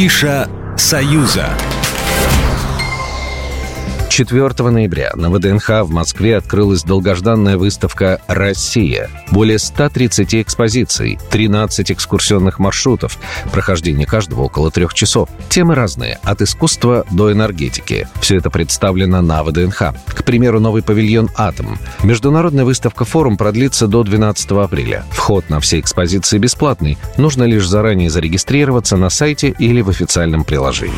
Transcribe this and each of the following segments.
Афиша «Союза». 4 ноября на ВДНХ в Москве открылась долгожданная выставка «Россия». Более 130 экспозиций, 13 экскурсионных маршрутов, прохождение каждого около трех часов. Темы разные, от искусства до энергетики. Все это представлено на ВДНХ. К примеру, новый павильон «Атом». Международная выставка «Форум» продлится до 12 апреля. Вход на все экспозиции бесплатный. Нужно лишь заранее зарегистрироваться на сайте или в официальном приложении.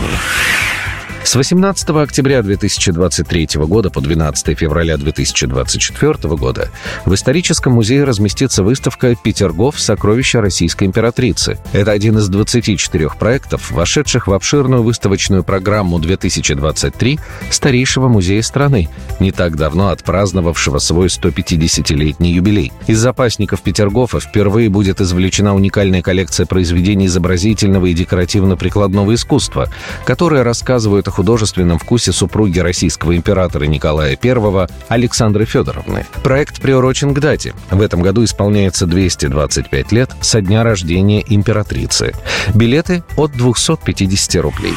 С 18 октября 2023 года по 12 февраля 2024 года в историческом музее разместится выставка «Петергоф. Сокровища Российской императрицы». Это один из 24 проектов, вошедших в обширную выставочную программу 2023 старейшего музея страны, не так давно отпраздновавшего свой 150-летний юбилей. Из запасников Петергофа впервые будет извлечена уникальная коллекция произведений изобразительного и декоративно-прикладного искусства, которые рассказывают о художественном вкусе супруги российского императора Николая I Александры Федоровны. Проект приурочен к дате. В этом году исполняется 225 лет со дня рождения императрицы. Билеты от 250 рублей.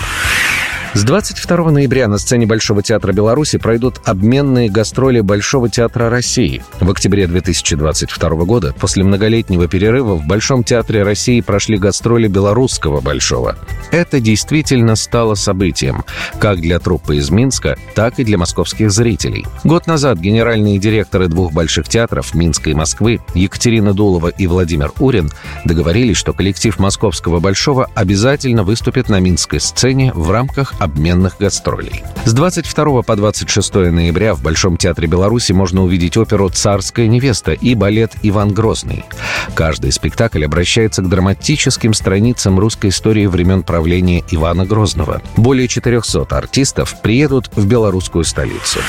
С 22 ноября на сцене Большого театра Беларуси пройдут обменные гастроли Большого театра России. В октябре 2022 года, после многолетнего перерыва, в Большом театре России прошли гастроли Белорусского Большого. Это действительно стало событием, как для труппы из Минска, так и для московских зрителей. Год назад генеральные директоры двух больших театров Минска и Москвы Екатерина Дулова и Владимир Урин договорились, что коллектив Московского Большого обязательно выступит на минской сцене в рамках обменных гастролей. С 22 по 26 ноября в Большом театре Беларуси можно увидеть оперу «Царская невеста» и балет «Иван Грозный». Каждый спектакль обращается к драматическим страницам русской истории времен правления Ивана Грозного. Более 400 артистов приедут в белорусскую столицу.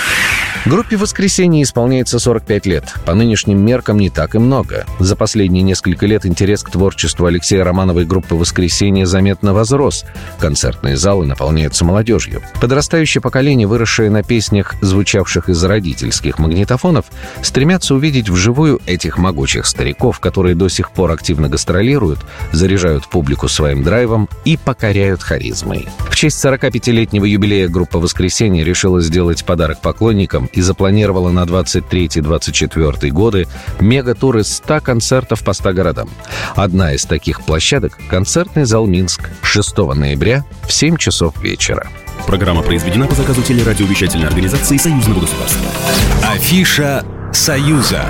Группе «Воскресенье» исполняется 45 лет. По нынешним меркам не так и много. За последние несколько лет интерес к творчеству Алексея Романовой группы «Воскресенье» заметно возрос. Концертные залы наполняются молодежью. Подрастающее поколение, выросшее на песнях, звучавших из родительских магнитофонов, стремятся увидеть вживую этих могучих стариков, которые до сих пор активно гастролируют, заряжают публику своим драйвом и покоряют харизмой. В честь 45-летнего юбилея группа «Воскресенье» решила сделать подарок поклонникам и запланировала на 23-24 годы мегатуры 100 концертов по 100 городам. Одна из таких площадок – концертный зал «Минск» 6 ноября в 7 часов вечера. Программа произведена по заказу телерадиовещательной организации Союзного государства. Афиша «Союза».